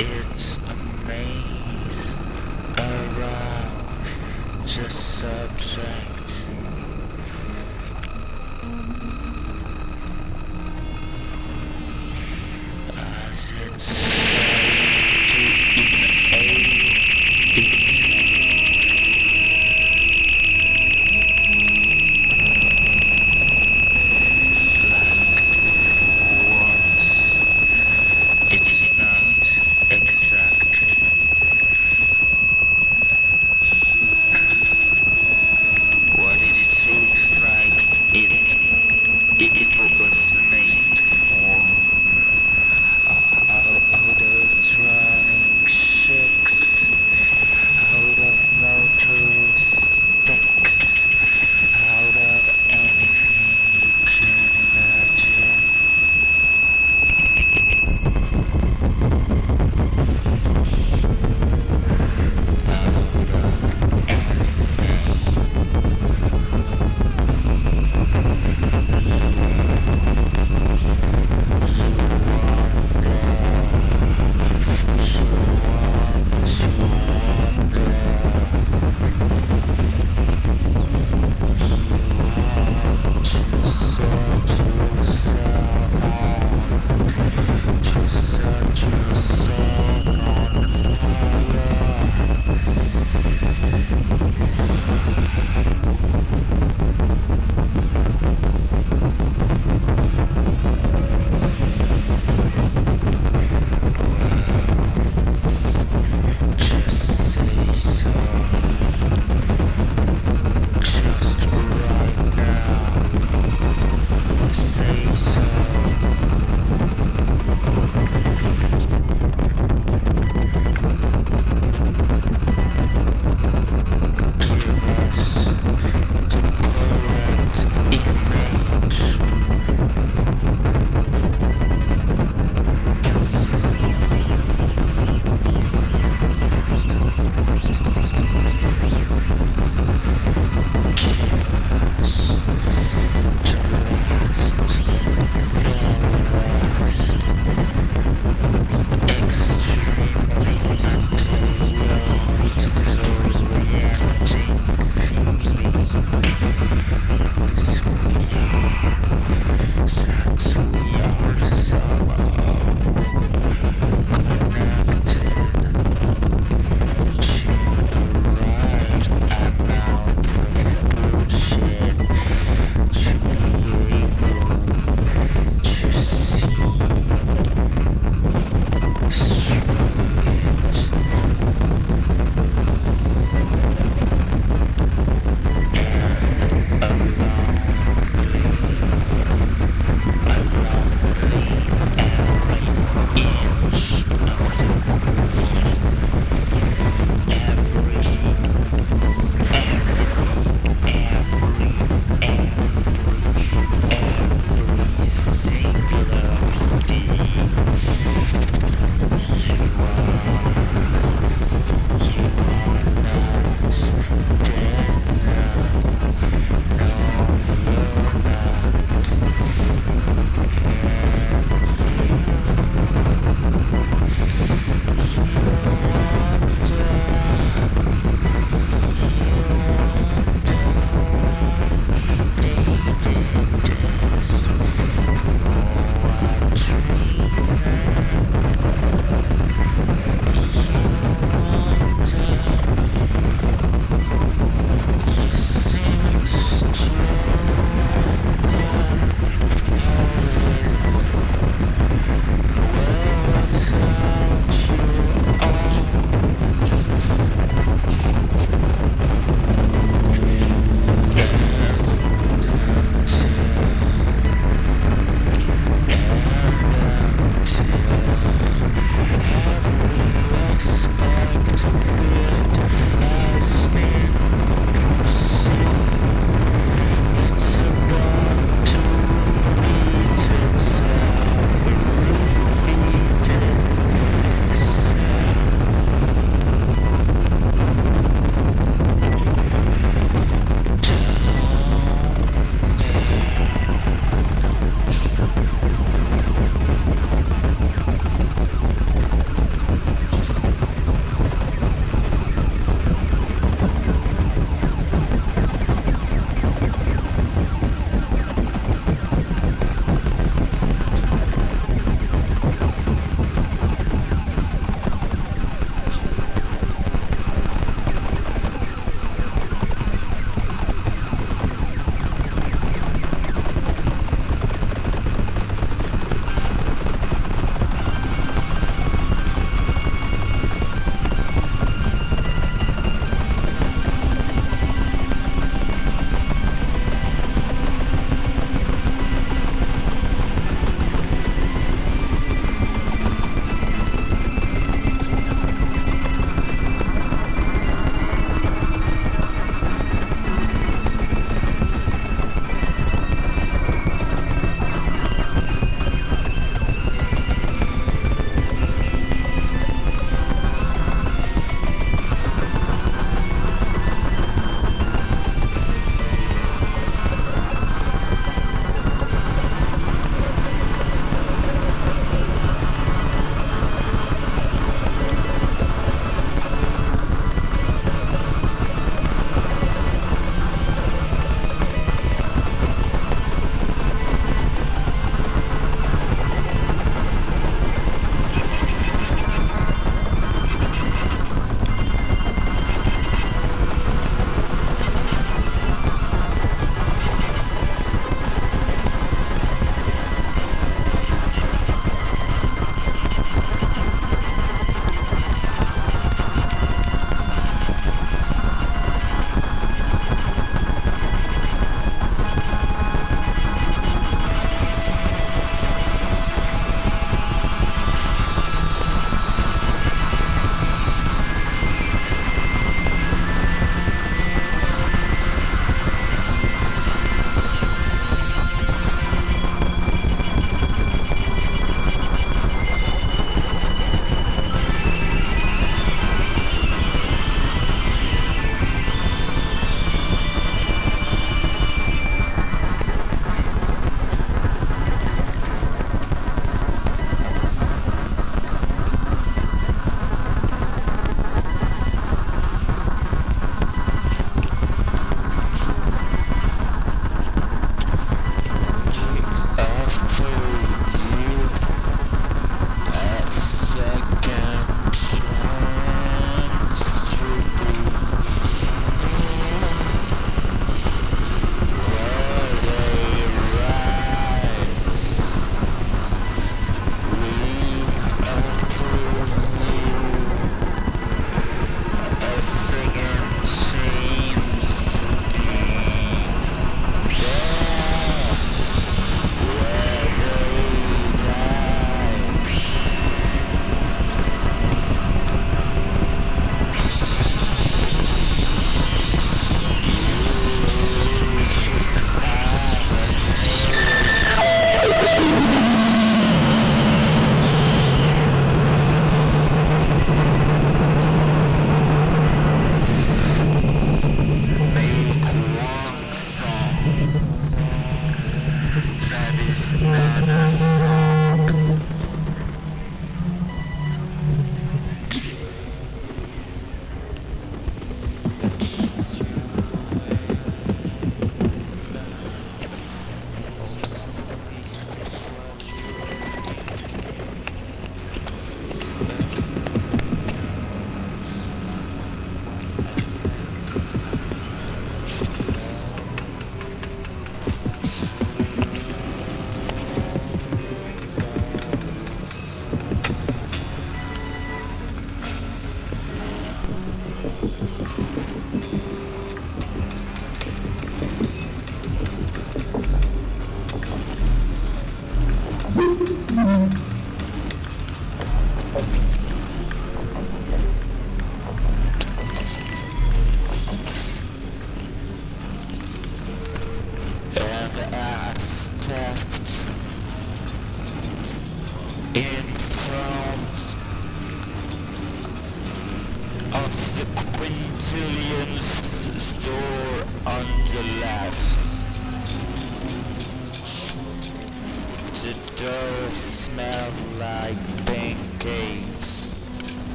is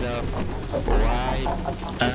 myself, why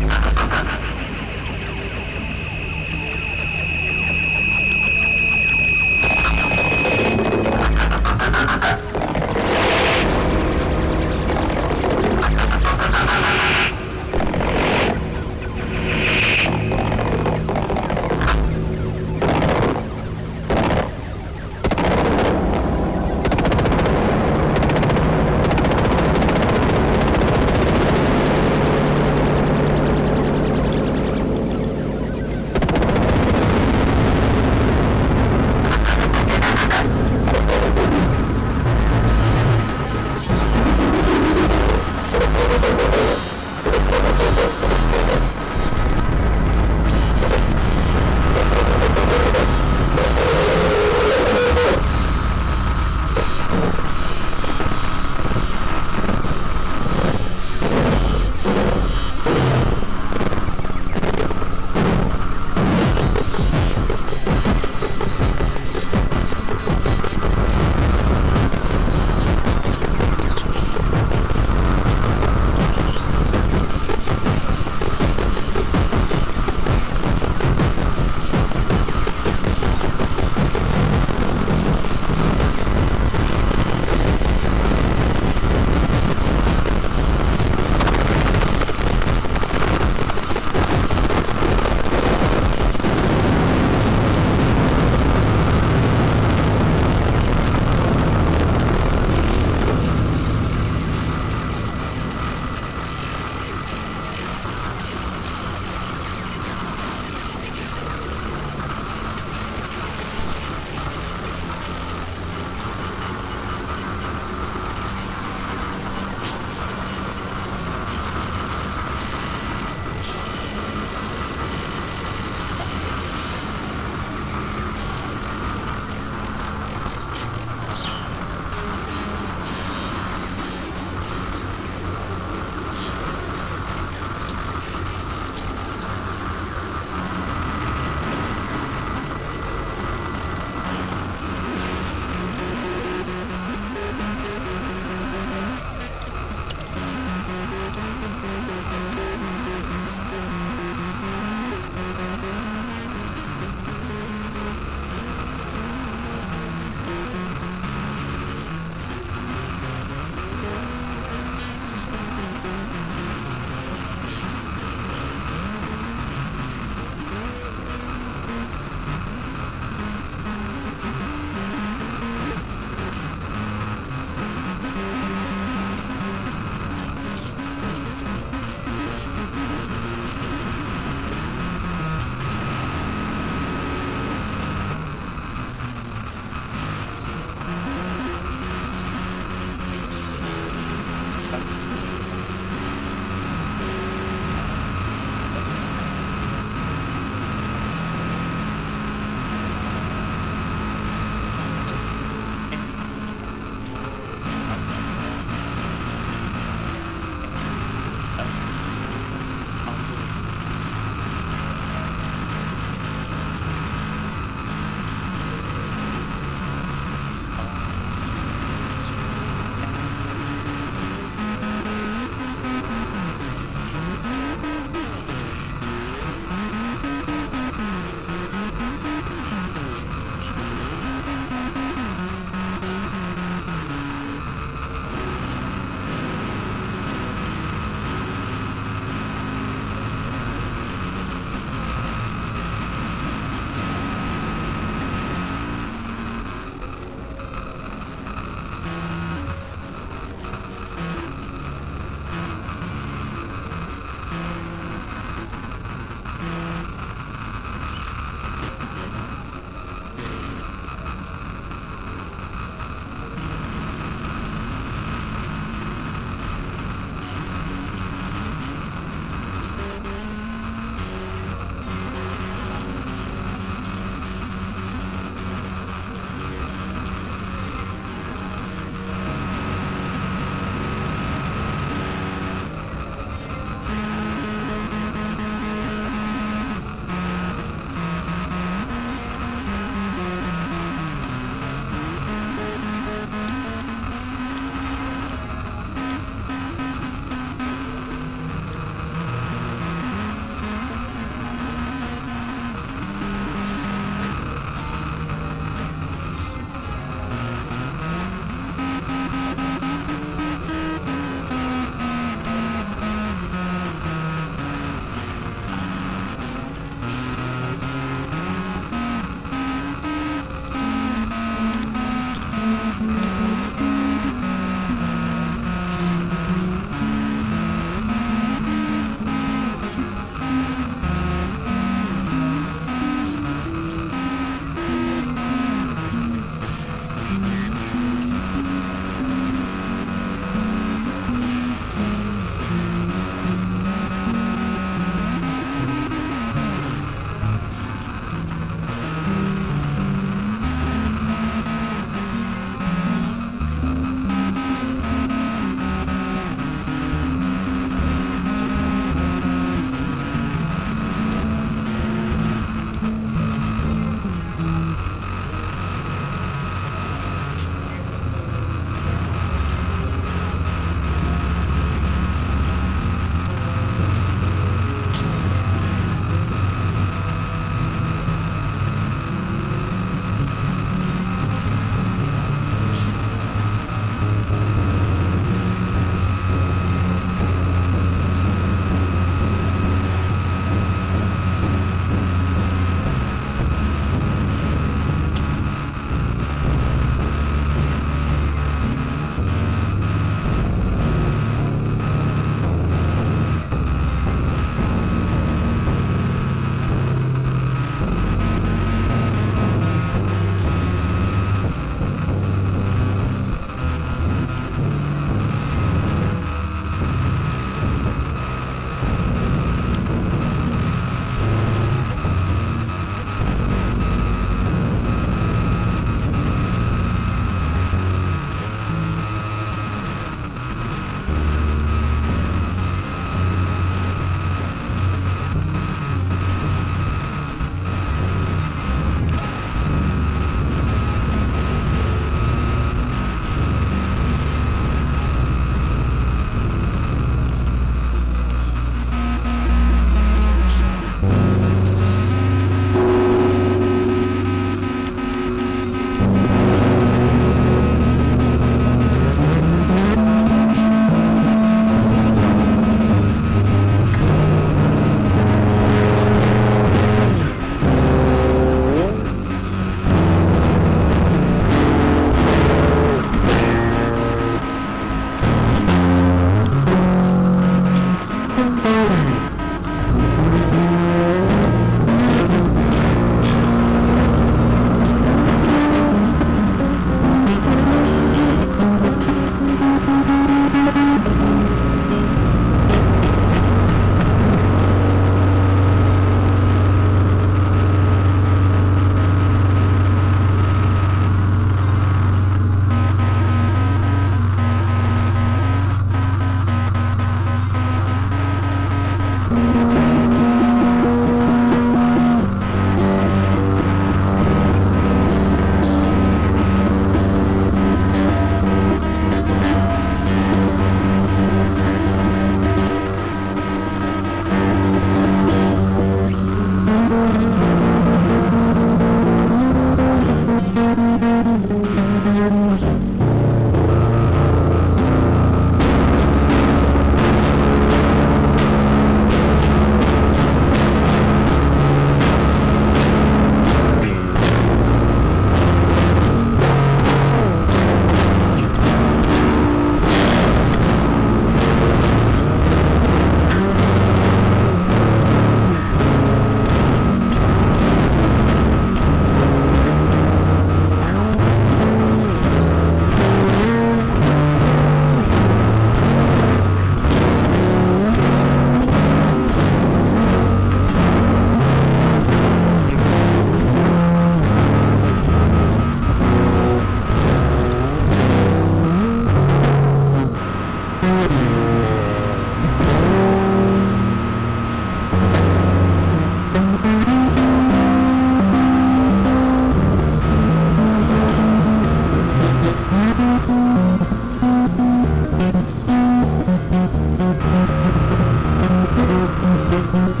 Thank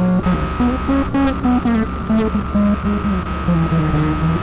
you.